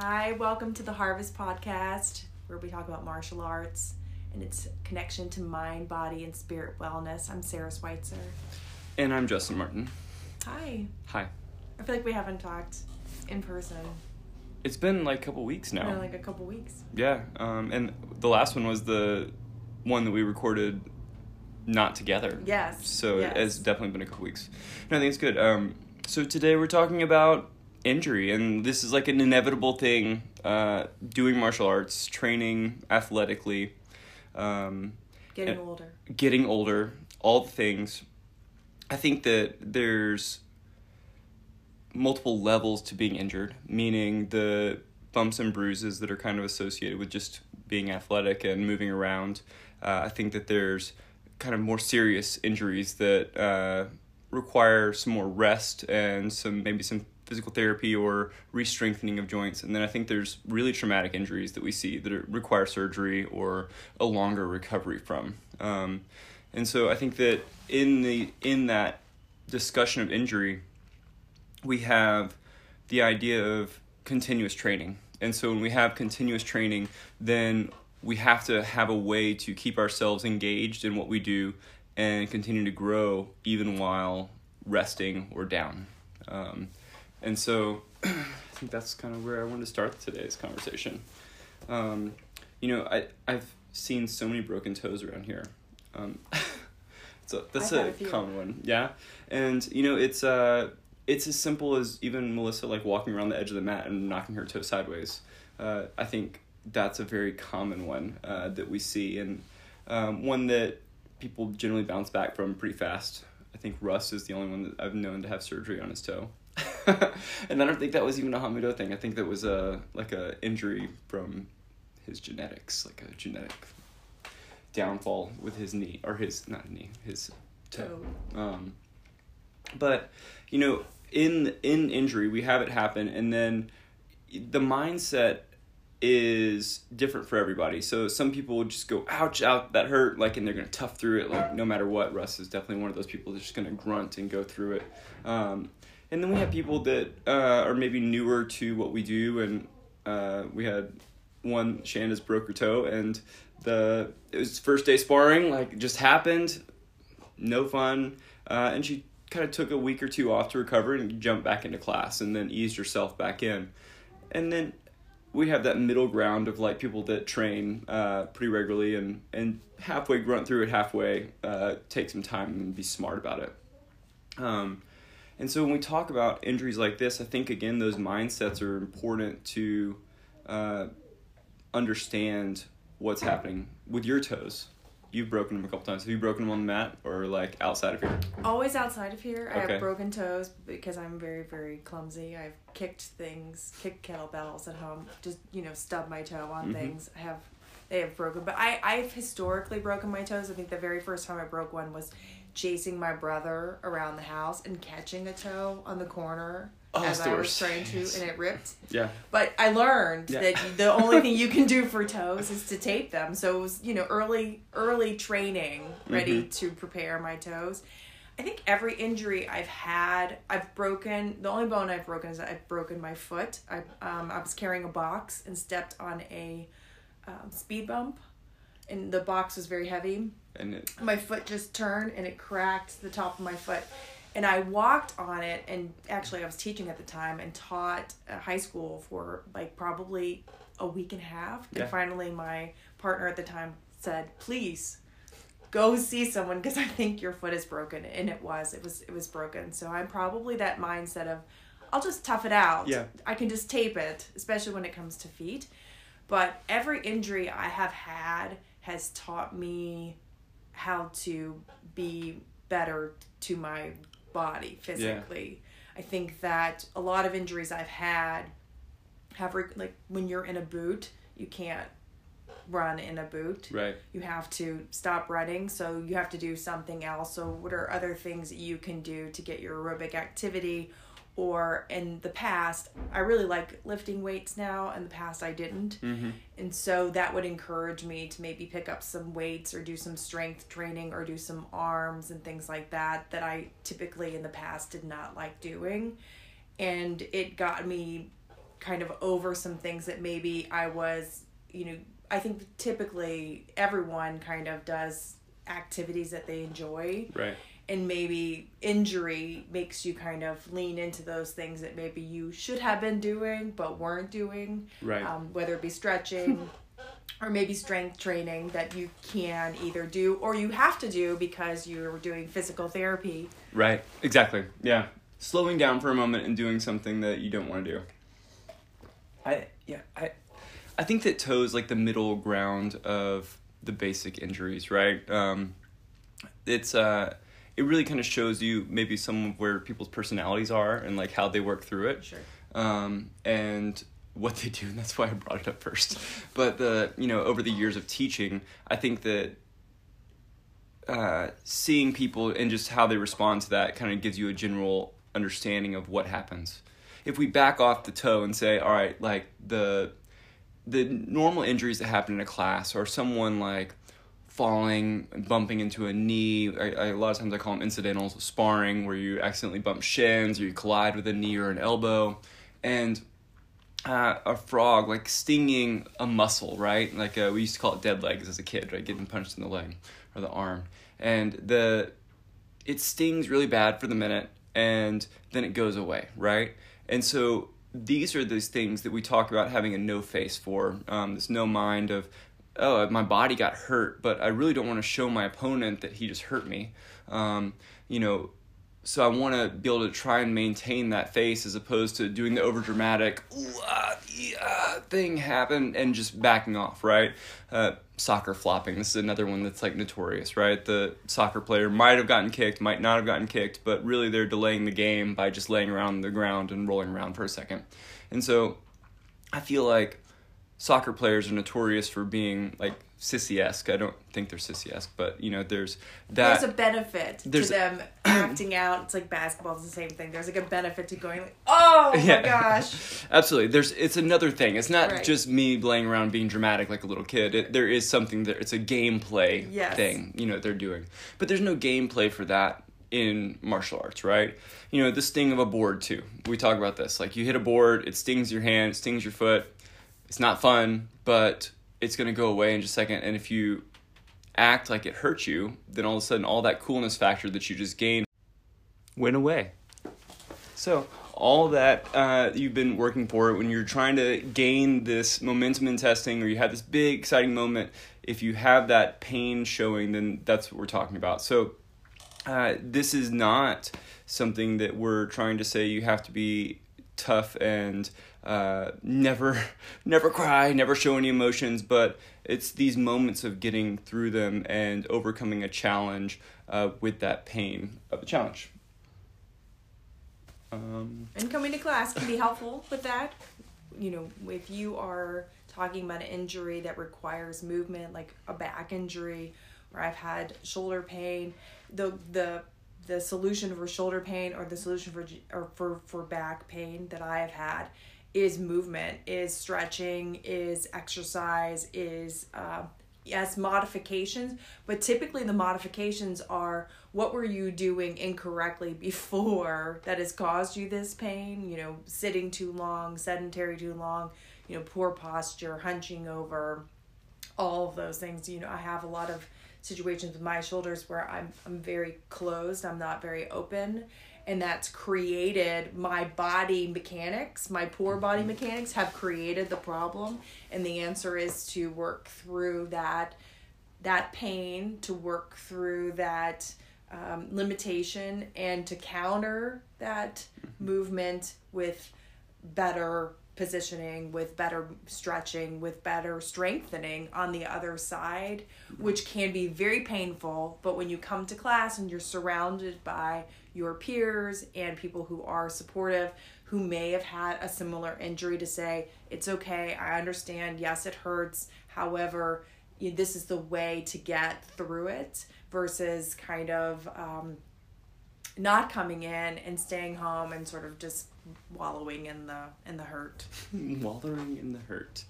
Hi, welcome to the Harvest Podcast, where we talk about martial arts and its connection to mind, body, and spirit wellness. I'm Sarah Schweitzer. And I'm Justin Martin. Hi. Hi. I feel like we haven't talked in person It's been like a couple weeks now. in like a couple weeks. Yeah, um, and the last one was the one that we recorded not together. Yes, So yes. it's definitely been a couple weeks. No, I think it's good. Um, so today we're talking about injury, and this is like an inevitable thing. Uh, doing martial arts, training athletically, um, Getting older. getting older, all the things. I think that there's multiple levels to being injured, meaning the bumps and bruises that are kind of associated with just being athletic and moving around. Uh, I think that there's kind of more serious injuries that uh, require some more rest and some maybe some physical therapy or re-strengthening of joints and then i think there's really traumatic injuries that we see that require surgery or a longer recovery from um, and so i think that in the in that discussion of injury we have the idea of continuous training. And so when we have continuous training, then we have to have a way to keep ourselves engaged in what we do and continue to grow even while resting or down. Um, and so I think that's kind of where I wanted to start today's conversation. Um, you know, I, I've seen so many broken toes around here. Um, so that's I've a a common one, yeah. And you know, it's uh, it's as simple as even Melissa like walking around the edge of the mat and knocking her toe sideways. Uh, I think that's a very common one uh, that we see, and um, one that people generally bounce back from pretty fast. I think Russ is the only one that I've known to have surgery on his toe. and I don't think that was even a Hamido thing. I think that was a like a injury from his genetics, like a genetic downfall with his knee or his not knee, his toe. Toe. Um, but you know, in in injury, we have it happen, and then the mindset is different for everybody. So some people will just go, "Ouch, out that hurt," like, and they're gonna tough through it, like no matter what. Russ is definitely one of those people that's just gonna grunt and go through it. Um, and then we have people that uh, are maybe newer to what we do, and uh, we had one Shanda's broke her toe, and the it was first day sparring, like just happened, no fun, uh, and she kind of took a week or two off to recover and jump back into class, and then eased herself back in, and then we have that middle ground of like people that train uh, pretty regularly and and halfway grunt through it, halfway uh, take some time and be smart about it. Um, and so when we talk about injuries like this, I think again those mindsets are important to uh, understand what's happening with your toes. You've broken them a couple times. Have you broken them on the mat or like outside of here? Always outside of here. I have broken toes because I'm very, very clumsy. I've kicked things, kicked kettlebells at home, just, you know, stubbed my toe on Mhm. things. I have, they have broken, but I, I've historically broken my toes. I think the very first time I broke one was chasing my brother around the house and catching a toe on the corner Oh, as I was trying to, and it ripped. Yeah. But I learned Yeah. that the only thing you can do for toes is to tape them. So it was, you know, early early training ready Mhm. to prepare my toes. I think every injury I've had, I've broken. The only bone I've broken is that I've broken my foot. I um, I was carrying a box and stepped on a um, speed bump, and the box was very heavy. And it, my foot just turned and it cracked the top of my foot. And i walked on it and actually i was teaching at the time and taught high school for like probably a week and a half. Yeah. and finally my partner at the time said please go see someone because i think your foot is broken. And it was it was it was broken. So i'm probably that mindset of i'll just tough it out. Yeah. i can just tape it especially when it comes to feet. But every injury i have had has taught me how to be better to my body physically. I think that a lot of injuries I've had have re- like when you're in a boot, you can't run in a boot. right. You have to stop running, so you have to do something else. So what are other things that you can do to get your aerobic activity or in the past, I really like lifting weights now. In the past, I didn't. Mm-hmm. And so that would encourage me to maybe pick up some weights or do some strength training or do some arms and things like that that I typically in the past did not like doing. And it got me kind of over some things that maybe I was, you know, I think typically everyone kind of does activities that they enjoy. Right. And maybe injury makes you kind of lean into those things that maybe you should have been doing but weren't doing. Right. Um, whether it be stretching or maybe strength training that you can either do or you have to do because you're doing physical therapy. Right. Exactly. Yeah. Slowing down for a moment and doing something that you don't want to do. I yeah, I I think that toe is like the middle ground of the basic injuries, right? Um it's uh it really kind of shows you maybe some of where people's personalities are and like how they work through it. Sure. Um and what they do and that's why I brought it up first. But the you know, over the years of teaching, I think that uh, seeing people and just how they respond to that kind of gives you a general understanding of what happens. If we back off the toe and say, all right, like the the normal injuries that happen in a class or someone like falling bumping into a knee. I, I, a lot of times i call them incidentals sparring where you accidentally bump shins or you collide with a knee or an elbow. And uh, a frog like stinging a muscle right? Like uh, we used to call it dead legs as a kid right? Getting punched in the leg or the arm. And the it stings really bad for the minute and then it goes away right? And so these are those things that we talk about having a no face for um, this no mind of oh my body got hurt but i really don't want to show my opponent that he just hurt me. Um, you know so i want to be able to try and maintain that face as opposed to doing the over dramatic ah, yeah, thing happen and just backing off right? Uh, soccer flopping this is another one that's like notorious right? The soccer player might have gotten kicked might not have gotten kicked but really they're delaying the game by just laying around on the ground and rolling around for a second. And so i feel like soccer players are notorious for being like sissy-esque. I don't think they're sissy-esque, but you know, there's that. There's a benefit to them acting out. It's like basketball; it's the same thing. There's like a benefit to going like, "Oh Yeah. my gosh!" Absolutely. There's it's another thing. It's not Right. just me playing around being dramatic like a little kid. It, there is something that it's a gameplay Yes. thing, you know, they're doing. But there's no gameplay for that in martial arts, right? You know, the sting of a board too. We talk about this. Like you hit a board, it stings your hand, stings your foot. It's not fun, but it's going to go away in just a second and if you act like it hurt you, then all of a sudden all that coolness factor that you just gained went away. So all that uh, you've been working for when you're trying to gain this momentum in testing or you have this big exciting moment, if you have that pain showing, then that's what we're talking about. So uh, this is not something that we're trying to say you have to be tough and uh, never never cry never show any emotions but it's these moments of getting through them and overcoming a challenge uh, with that pain of the challenge um, And coming to class can be helpful with that. You know, if you are talking about an injury that requires movement, like a back injury, or I've had shoulder pain, the the the solution for shoulder pain or the solution for or for for back pain that I have had is movement, is stretching, is exercise, is uh, yes modifications but typically the modifications are what were you doing incorrectly before that has caused you this pain? You know sitting too long sedentary too long you know poor posture hunching over all of those things. You know i have a lot of situations with my shoulders where i'm i'm very closed. I'm not very open and that's created my body mechanics my poor body mechanics have created the problem and the answer is to work through that that pain to work through that um, limitation and to counter that movement with better positioning with better stretching with better strengthening on the other side which can be very painful but when you come to class and you're surrounded by your peers and people who are supportive who may have had a similar injury to say it's okay i understand yes it hurts. However this is the way to get through it versus kind of um, not coming in and staying home and sort of just wallowing in the in the hurt. Wallowing in the hurt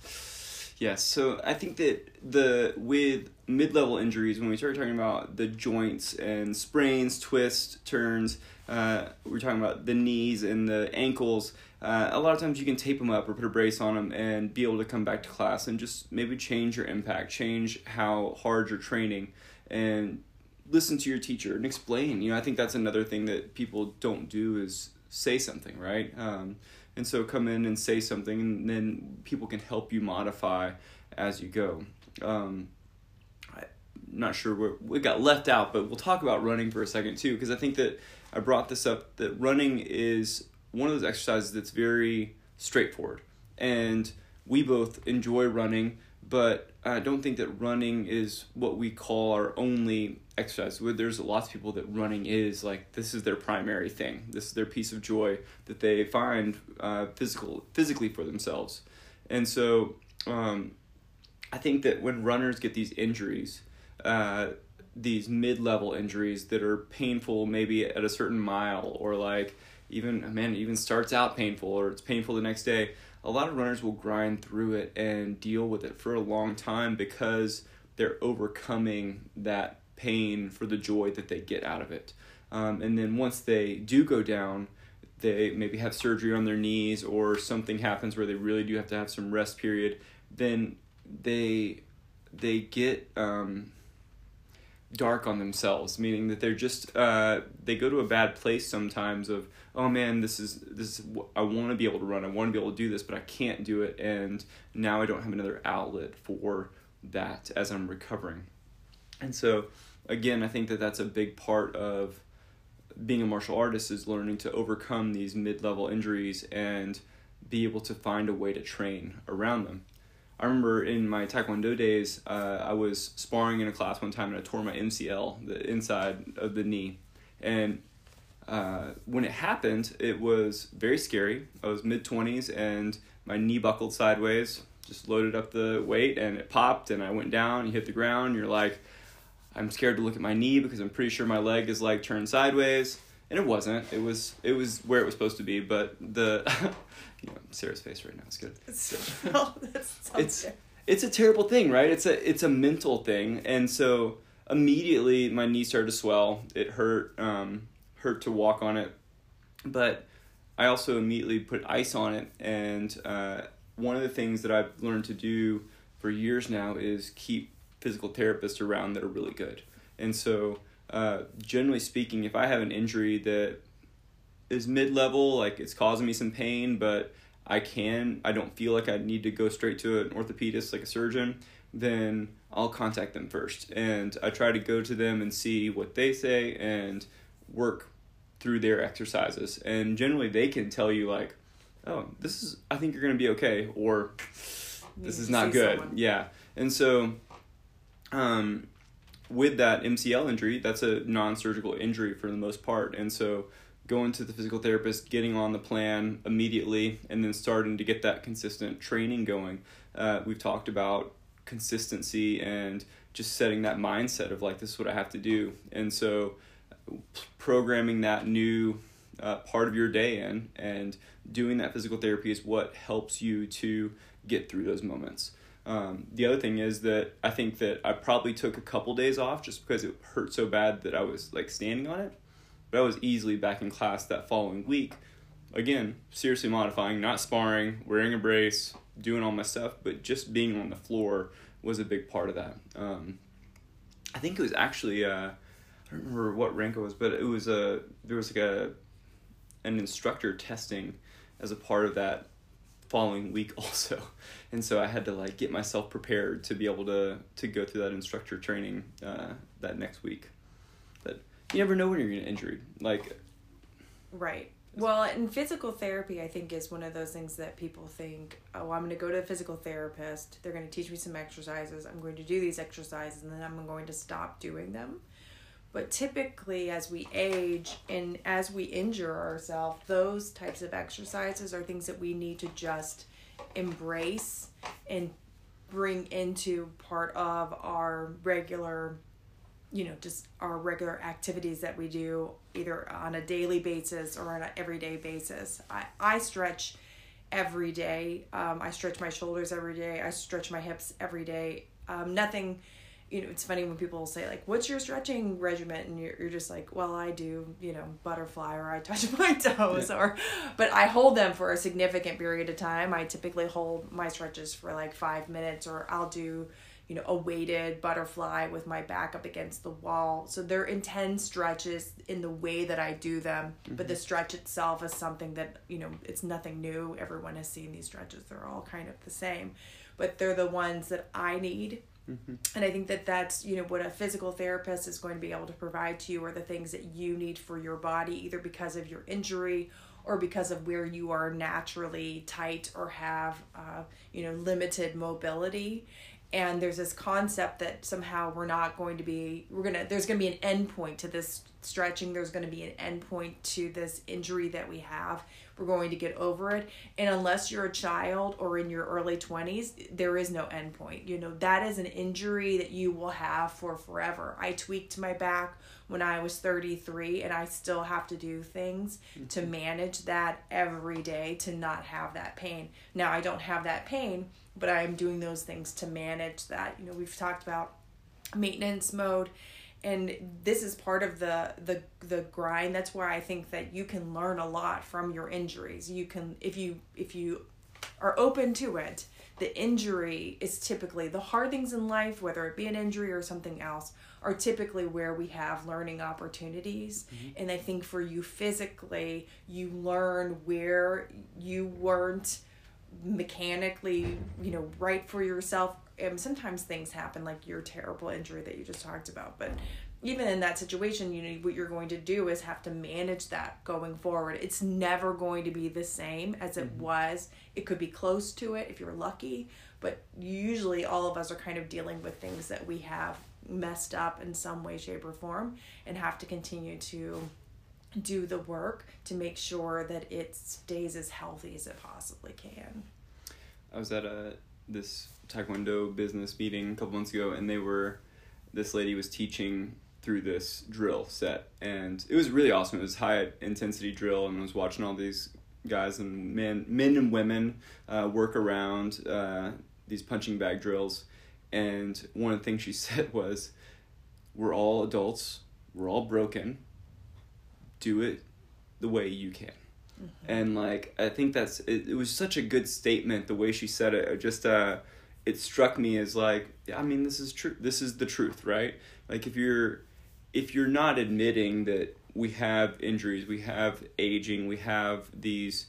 Yes, so I think that the with mid level injuries, when we start talking about the joints and sprains, twists, turns, uh, we're talking about the knees and the ankles. Uh, a lot of times you can tape them up or put a brace on them and be able to come back to class and just maybe change your impact, change how hard you're training, and listen to your teacher and explain. You know, I think that's another thing that people don't do is say something, right? Um, and so come in and say something, and then people can help you modify as you go. Um, I'm not sure where we got left out, but we'll talk about running for a second too, because I think that I brought this up that running is one of those exercises that's very straightforward, and we both enjoy running but I don't think that running is what we call our only exercise. There's lots of people that running is like this is their primary thing. This is their piece of joy that they find uh, physical physically for themselves, and so um, I think that when runners get these injuries, uh, these mid level injuries that are painful, maybe at a certain mile or like even man it even starts out painful or it's painful the next day a lot of runners will grind through it and deal with it for a long time because they're overcoming that pain for the joy that they get out of it. Um, and then once they do go down, they maybe have surgery on their knees or something happens where they really do have to have some rest period, then they they get um, dark on themselves, meaning that they're just uh, they go to a bad place sometimes of oh man this is this is, I want to be able to run I want to be able to do this but I can't do it and now I don't have another outlet for that as I'm recovering, and so again I think that that's a big part of being a martial artist is learning to overcome these mid level injuries and be able to find a way to train around them. I remember in my Taekwondo days, uh, I was sparring in a class one time and I tore my MCL, the inside of the knee. And uh, when it happened, it was very scary. I was mid 20s and my knee buckled sideways, just loaded up the weight and it popped and I went down, you hit the ground, you're like, I'm scared to look at my knee because I'm pretty sure my leg is like turned sideways. And it wasn't. It was it was where it was supposed to be, but the you know, Sarah's face right now is good. oh, it's it's a terrible thing, right? It's a it's a mental thing, and so immediately my knee started to swell. It hurt um, hurt to walk on it, but I also immediately put ice on it. And uh, one of the things that I've learned to do for years now is keep physical therapists around that are really good. And so, uh, generally speaking, if I have an injury that is mid level, like it's causing me some pain, but I can, I don't feel like I need to go straight to an orthopedist, like a surgeon, then I'll contact them first. And I try to go to them and see what they say and work through their exercises. And generally, they can tell you, like, oh, this is, I think you're going to be okay, or this is not good. Someone. Yeah. And so, um, with that MCL injury, that's a non surgical injury for the most part. And so, going to the physical therapist, getting on the plan immediately, and then starting to get that consistent training going. Uh, we've talked about consistency and just setting that mindset of like, this is what I have to do. And so, programming that new uh, part of your day in and doing that physical therapy is what helps you to get through those moments. Um, the other thing is that I think that I probably took a couple days off just because it hurt so bad that I was like standing on it. But I was easily back in class that following week. Again, seriously modifying, not sparring, wearing a brace, doing all my stuff, but just being on the floor was a big part of that. Um, I think it was actually uh, don't remember what rank it was, but it was a there was like a an instructor testing as a part of that following week also and so i had to like get myself prepared to be able to to go through that instructor training uh, that next week But you never know when you're gonna injured. Like, right. Well, and physical therapy, I think, is one of those things that people think, oh, I'm going to go to a physical therapist. They're going to teach me some exercises. I'm going to do these exercises, and then I'm going to stop doing them. But typically, as we age and as we injure ourselves, those types of exercises are things that we need to just embrace and bring into part of our regular you know just our regular activities that we do either on a daily basis or on an everyday basis i, I stretch every day. Um, I stretch my shoulders every day. I stretch my hips every day. Um, nothing, you know, it's funny when people say like, "What's your stretching regimen?" and you're, you're just like, "Well, I do, you know, butterfly or I touch my toes yeah. or," but I hold them for a significant period of time. I typically hold my stretches for like five minutes, or I'll do you know, a weighted butterfly with my back up against the wall. So they're intense stretches in the way that I do them, mm-hmm. but the mm-hmm. stretch itself is something that, you know, it's nothing new. Everyone has seen these stretches. They're all kind of the same, but they're the ones that I need. Mm-hmm. And I think that that's, you know, what a physical therapist is going to be able to provide to you are the things that you need for your body, either because of your injury or because of where you are naturally tight or have, uh, you know, limited mobility and there's this concept that somehow we're not going to be we're gonna there's gonna be an end point to this stretching. There's to be an end point to this injury that we have. We're going to get over it. And unless you're a child or in your early 20s there is no end point. You know that is an injury that you will have for forever. I tweaked my back when i was 33 and i still have to do things mm-hmm. to manage that every day to not have that pain now i don't have that pain but I'm doing those things to manage that. You know, we've talked about maintenance mode and this is part of the the the grind that's why i think that you can learn a lot from your injuries you can if you if you are open to it the injury is typically the hard things in life whether it be an injury or something else are typically where we have learning opportunities mm-hmm. and i think for you physically you learn where you weren't mechanically, you know, right for yourself. And sometimes things happen, like your terrible injury that you just talked about. But even in that situation, you know, what you're going to do is have to manage that going forward. It's never going to be the same as it mm-hmm. was. It could be close to it if you're lucky, but usually all of us are kind of dealing with things that we have messed up in some way, shape, or form and have to continue to do the work to make sure that it stays as healthy as it possibly can. I was at a this taekwondo business meeting a couple months ago and they were this lady was teaching through this drill set and it was really awesome. It was high intensity drill and I was watching all these guys and men men and women uh, work around uh, these punching bag drills and one of the things she said was we're all adults, we're all broken do it the way you can. Mm-hmm. And like I think that's it, it was such a good statement the way she said it. it just uh it struck me as like yeah, I mean this is true this is the truth, right? Like if you're if you're not admitting that we have injuries, we have aging, we have these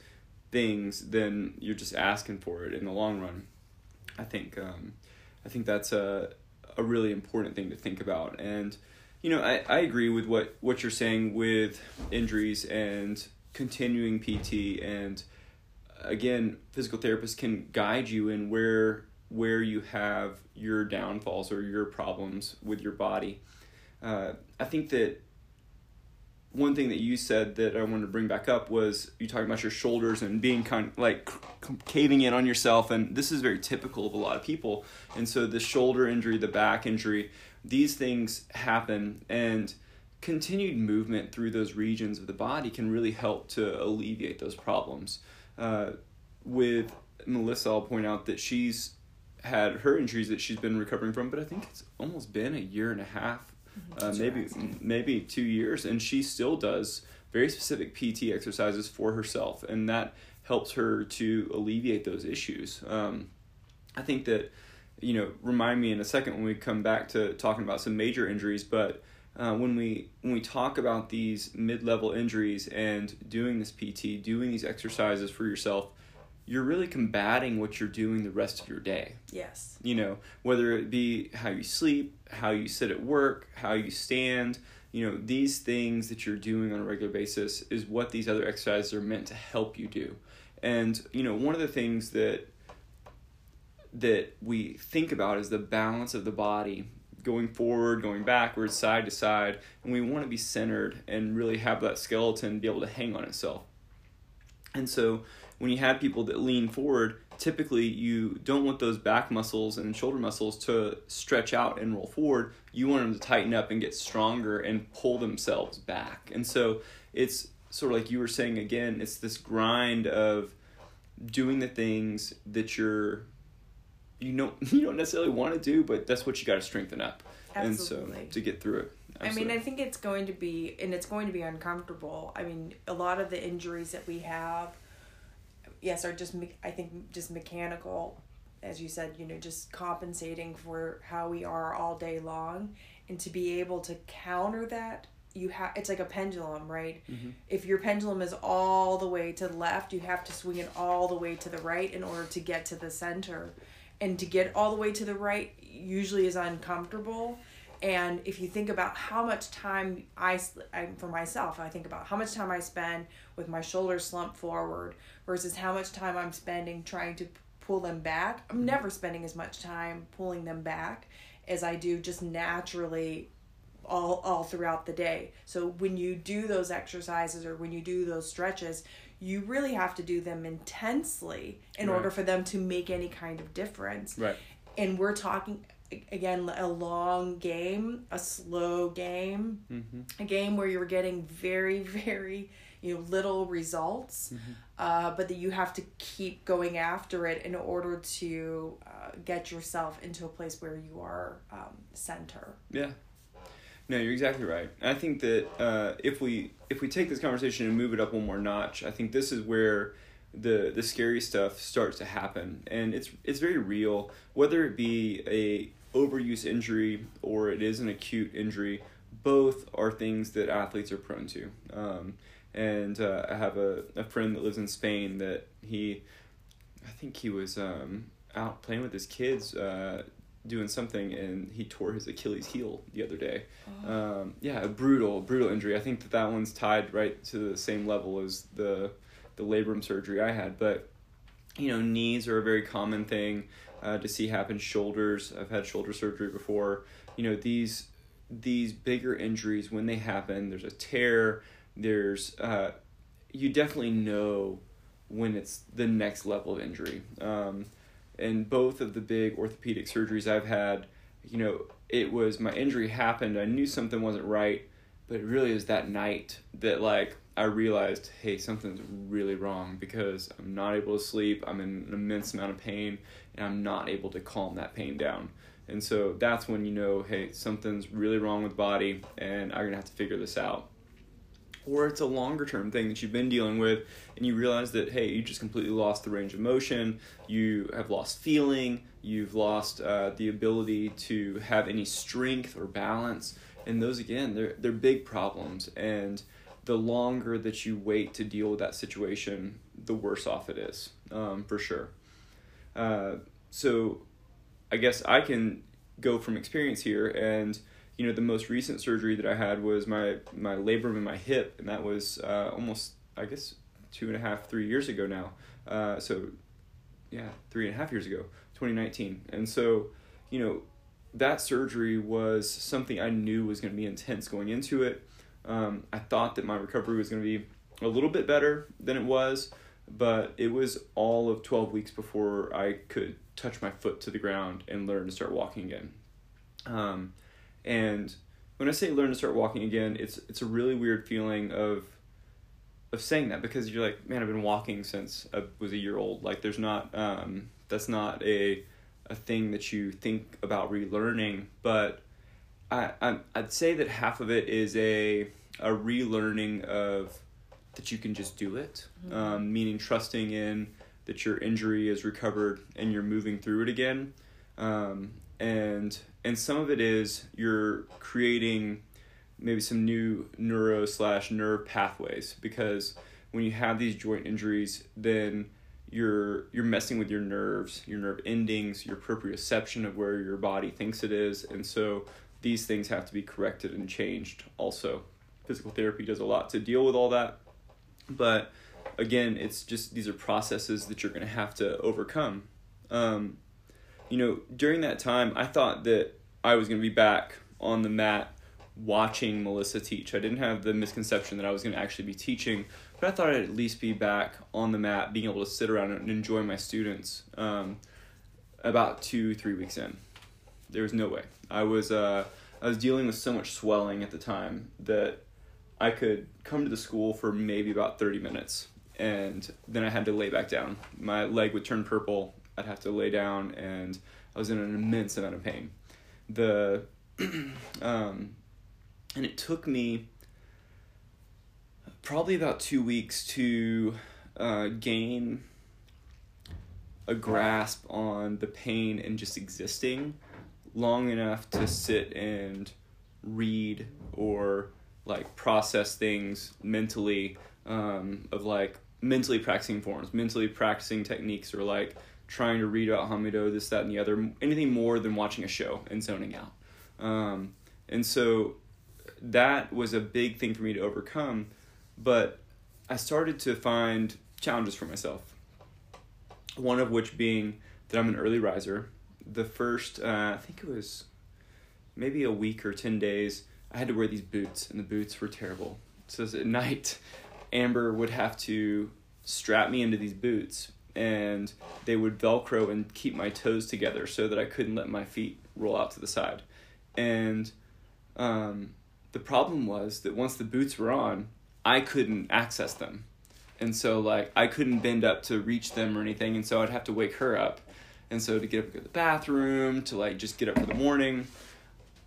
things, then you're just asking for it in the long run. I think um, I think that's a a really important thing to think about. And you know, I, I agree with what, what you're saying with injuries and continuing PT and again, physical therapists can guide you in where where you have your downfalls or your problems with your body. Uh, I think that one thing that you said that I wanted to bring back up was you talking about your shoulders and being kind of like caving in on yourself, and this is very typical of a lot of people. And so the shoulder injury, the back injury, these things happen and continued movement through those regions of the body can really help to alleviate those problems. Uh, with Melissa, I'll point out that she's had her injuries that she's been recovering from, but I think it's almost been a year and a half. Uh, maybe maybe two years, and she still does very specific PT exercises for herself, and that helps her to alleviate those issues. Um, I think that you know, remind me in a second when we come back to talking about some major injuries, but uh, when we when we talk about these mid-level injuries and doing this PT, doing these exercises for yourself, you're really combating what you're doing the rest of your day. Yes. You know, whether it be how you sleep, how you sit at work, how you stand, you know, these things that you're doing on a regular basis is what these other exercises are meant to help you do. And, you know, one of the things that that we think about is the balance of the body going forward, going backwards, side to side, and we want to be centered and really have that skeleton be able to hang on itself. And so when you have people that lean forward, typically you don't want those back muscles and shoulder muscles to stretch out and roll forward. You want them to tighten up and get stronger and pull themselves back. And so it's sort of like you were saying again, it's this grind of doing the things that you're you don't you don't necessarily want to do, but that's what you got to strengthen up, Absolutely. and so to get through it. I mean, I think it's going to be, and it's going to be uncomfortable. I mean, a lot of the injuries that we have, yes, are just, me- I think, just mechanical, as you said, you know, just compensating for how we are all day long. And to be able to counter that, you have, it's like a pendulum, right? Mhm. If your pendulum is all the way to the left, you have to swing it all the way to the right in order to get to the center. And to get all the way to the right usually is uncomfortable and if you think about how much time I, I for myself i think about how much time i spend with my shoulders slumped forward versus how much time i'm spending trying to pull them back i'm mm-hmm. never spending as much time pulling them back as i do just naturally all all throughout the day so when you do those exercises or when you do those stretches you really have to do them intensely in Right. order for them to make any kind of difference right. and we're talking again a long game a slow game Mm-hmm. a game where you're getting very very you know little results uh, but that you have to keep going after it in order to uh, get yourself into a place where you are um, center Yeah. No, you're exactly right. I think that uh, if we if we take this conversation and move it up one more notch, I think this is where the the scary stuff starts to happen, and it's it's very real. Whether it be a overuse injury or it is an acute injury, both are things that athletes are prone to. Um, and uh, I have a, a friend that lives in Spain that he, I think he was um, out playing with his kids, uh, doing something, and he tore his Achilles heel the other day. Um, yeah, a brutal, brutal injury. I think that that one's tied right to the same level as the the labrum surgery I had. But you know, knees are a very common thing uh, to see happen. Shoulders, I've had shoulder surgery before. You know, these these bigger injuries when they happen, there's a tear. There's uh, you definitely know when it's the next level of injury. Um, and both of the big orthopedic surgeries I've had, you know, it was my injury happened. I knew something wasn't right, but it really is that night that like I realized, hey, something's really wrong because I'm not able to sleep. I'm in an immense amount of pain, and I'm not able to calm that pain down. And so that's when you know, hey, something's really wrong with body, and I'm gonna have to figure this out. Or it's a longer term thing that you've been dealing with, and you realize that hey, you just completely lost the range of motion. You have lost feeling. You've lost uh, the ability to have any strength or balance. And those again, they're they're big problems. And the longer that you wait to deal with that situation, the worse off it is, um, for sure. Uh, so, I guess I can go from experience here, and you know, the most recent surgery that I had was my my labrum in my hip, and that was uh, almost, I guess, two and a half, three years ago now. Uh, so, yeah, three and a half years ago, twenty nineteen, and so, you know, that surgery was something I knew was going to be intense going into it. Um, I thought that my recovery was going to be a little bit better than it was, but it was all of 12 weeks before I could touch my foot to the ground and learn to start walking again. Um, and when I say learn to start walking again, it's it's a really weird feeling of of saying that because you're like, man, I've been walking since I was a year old. Like, there's not um, that's not a a thing that you think about relearning, but I, I I'd say that half of it is a a relearning of that you can just do it, um, meaning trusting in that your injury is recovered and you're moving through it again, um, and and some of it is you're creating maybe some new neuro slash nerve pathways because when you have these joint injuries, then you're you're messing with your nerves, your nerve endings, your proprioception of where your body thinks it is, and so these things have to be corrected and changed. Also, physical therapy does a lot to deal with all that, but again, it's just these are processes that you're going to have to overcome. Um, you know, during that time, I thought that I was going to be back on the mat watching Melissa teach. I didn't have the misconception that I was going to actually be teaching, but I thought I'd at least be back on the mat, being able to sit around and enjoy my students. Um, about two, three weeks in, there was no way. I was uh, I was dealing with so much swelling at the time that I could come to the school for maybe about thirty minutes, and then I had to lay back down. My leg would turn purple. I'd have to lay down, and I was in an immense amount of pain. The um, and it took me probably about two weeks to uh, gain a grasp on the pain and just existing long enough to sit and read or like process things mentally um, of like mentally practicing forms mentally practicing techniques or like trying to read about hamido this that and the other anything more than watching a show and zoning out. Um, and so that was a big thing for me to overcome but i started to find challenges for myself. One of which being that i'm an early riser the first uh, i think it was maybe a week or 10 days i had to wear these boots and the boots were terrible. So at night amber would have to strap me into these boots and they would velcro and keep my toes together so that i couldn't let my feet roll out to the side. And um, the problem was that once the boots were on i couldn't access them. And so like i couldn't bend up to reach them or anything and so i'd have to wake her up and so to get up and go to the bathroom to like just get up for the morning.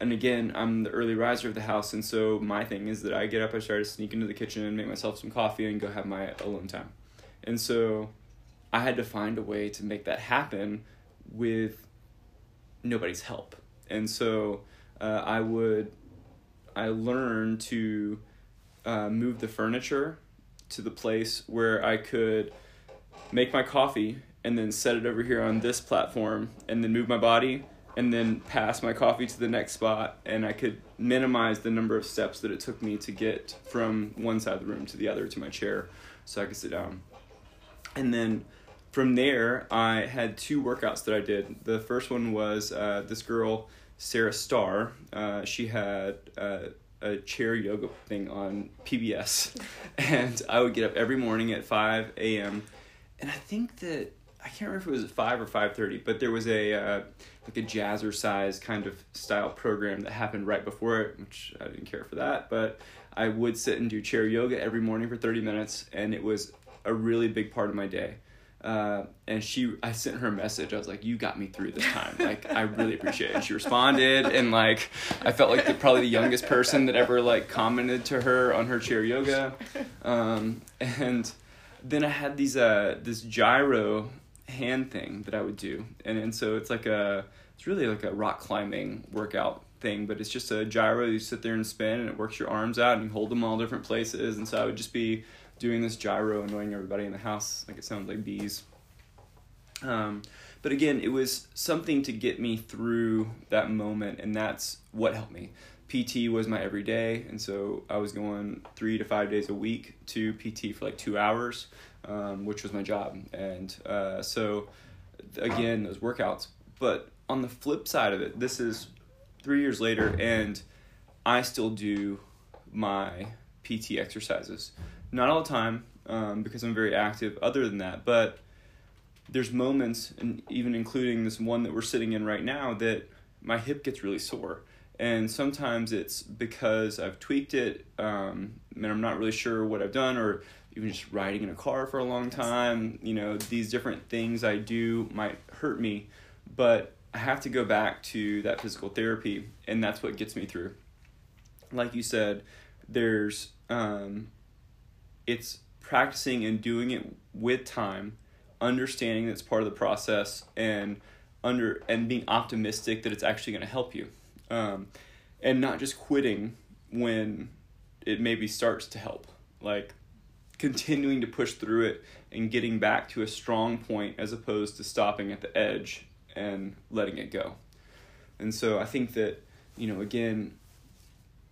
And again i'm the early riser of the house and so my thing is that i get up i try to sneak into the kitchen and make myself some coffee and go have my alone time. And so i had to find a way to make that happen with nobody's help. And so uh, i would i learned to uh, move the furniture to the place where i could make my coffee and then set it over here on this platform and then move my body and then pass my coffee to the next spot and I could minimize the number of steps that it took me to get from one side of the room to the other to my chair so I could sit down. And then from there, I had two workouts that I did. The first one was uh, this girl, Sarah Starr. Uh, she had uh, a chair yoga thing on PBS, and I would get up every morning at 5 a.m. And I think that I can't remember if it was at five or five thirty, but there was a uh, like a jazzercise kind of style program that happened right before it, which I didn't care for that. But I would sit and do chair yoga every morning for thirty minutes, and it was a really big part of my day. Uh, and she, I sent her a message. I was like, "You got me through this time. Like, I really appreciate it." And she responded, and like, I felt like the, probably the youngest person that ever like commented to her on her chair yoga. Um, and then I had these uh this gyro hand thing that I would do, and and so it's like a it's really like a rock climbing workout thing, but it's just a gyro. You sit there and spin, and it works your arms out, and you hold them all different places. And so I would just be doing this gyro, annoying everybody in the house, like it sounds like bees. Um, but again, it was something to get me through that moment, and that's what helped me. PT was my everyday, and so I was going three to five days a week to PT for like two hours um, which was my job. And uh, so, again, those workouts. But on the flip side of it, this is three years later, and I still do my PT exercises. Not all the time, um, because I'm very active, other than that, but there's moments, and even including this one that we're sitting in right now, that my hip gets really sore. And sometimes it's because I've tweaked it, um, and I'm not really sure what I've done, or even just riding in a car for a long time, you know, these different things I do might hurt me, but I have to go back to that physical therapy, and that's what gets me through. Like you said, there's um, it's practicing and doing it with time, understanding that's part of the process, and under and being optimistic that it's actually going to help you, um, and not just quitting when it maybe starts to help. Like continuing to push through it and getting back to a strong point as opposed to stopping at the edge and letting it go. And so I think that, you know, again,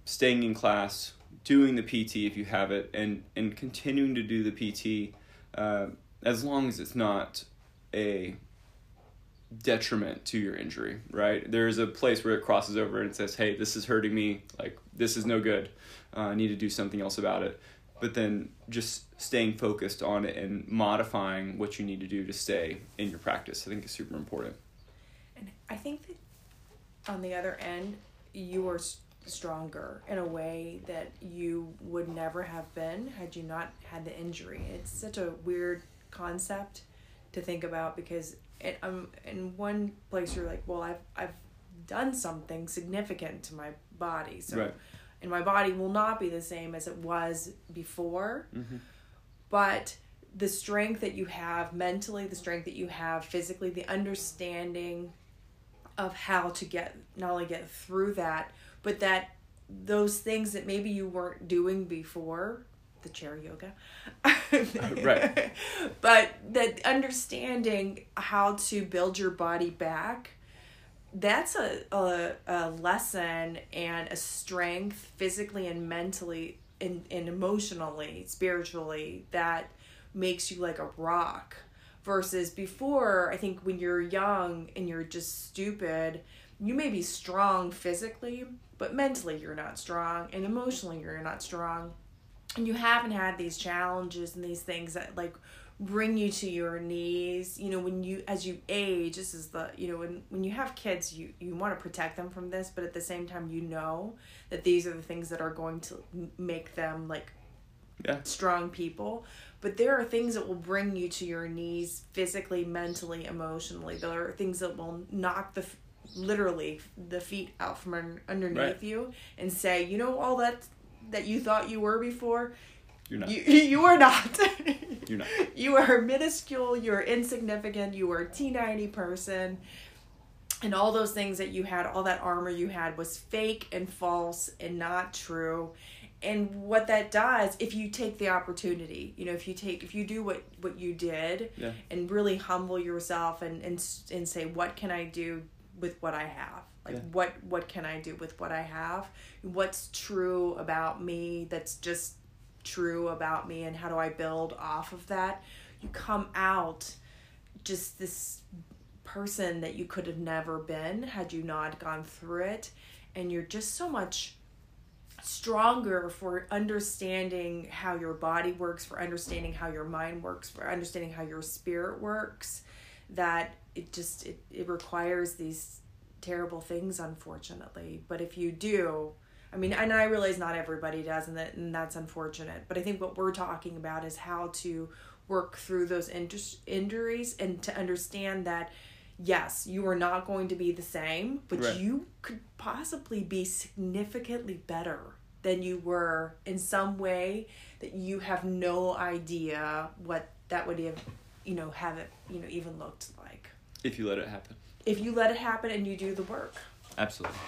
staying in class, doing the PT if you have it, and, and continuing to do the PT uh, as long as it's not a detriment to your injury, right? There's a place where it crosses over and says, hey, this is hurting me, like, this is no good. Uh, I need to do something else about it but then just staying focused on it and modifying what you need to do to stay in your practice, I think is super important. And I think that on the other end, you are stronger in a way that you would never have been had you not had the injury. It's such a weird concept to think about because it, um, in one place you're like, well, I've, I've done something significant to my body. So, Right. And my body will not be the same as it was before. Mhm. But the strength that you have mentally, the strength that you have physically, the understanding of how to get not only get through that, but that those things that maybe you weren't doing before, the chair yoga. Right. But that understanding how to build your body back that's a, a, a lesson and a strength physically and mentally and, and emotionally spiritually that makes you like a rock. Versus before i think when you're young and you're just stupid you may be strong physically but mentally you're not strong and emotionally you're not strong and you haven't had these challenges and these things that like bring you to your knees you know when you as you age this is the you know when when you have kids you you want to protect them from this but at the same time you know that these are the things that are going to make them like Yeah. strong people but there are things that will bring you to your knees physically mentally emotionally there are things that will knock the literally the feet out from underneath Right. you and say you know all that that you thought you were before You're not. you you are not. You're not. You are minuscule. You are insignificant. You are a teeny person, and all those things that you had, all that armor you had, was fake and false and not true. And what that does, if you take the opportunity, you know, if you take, if you do what what you did, Yeah. and really humble yourself and and and say, what can I do with what I have? Like Yeah. what what can I do with what I have? What's true about me that's just true about me and how do I build off of that? You come out just this person that you could have never been had you not gone through it and you're just so much stronger for understanding how your body works for understanding how your mind works for understanding how your spirit works that it just it, it requires these terrible things unfortunately but if you do i mean and i realize not everybody does and that and that's unfortunate but i think what we're talking about is how to work through those injuries and to understand that yes you are not going to be the same but Right. you could possibly be significantly better than you were in some way that you have no idea what that would have you know have it you know even looked like If you let it happen. If you let it happen and you do the work Absolutely.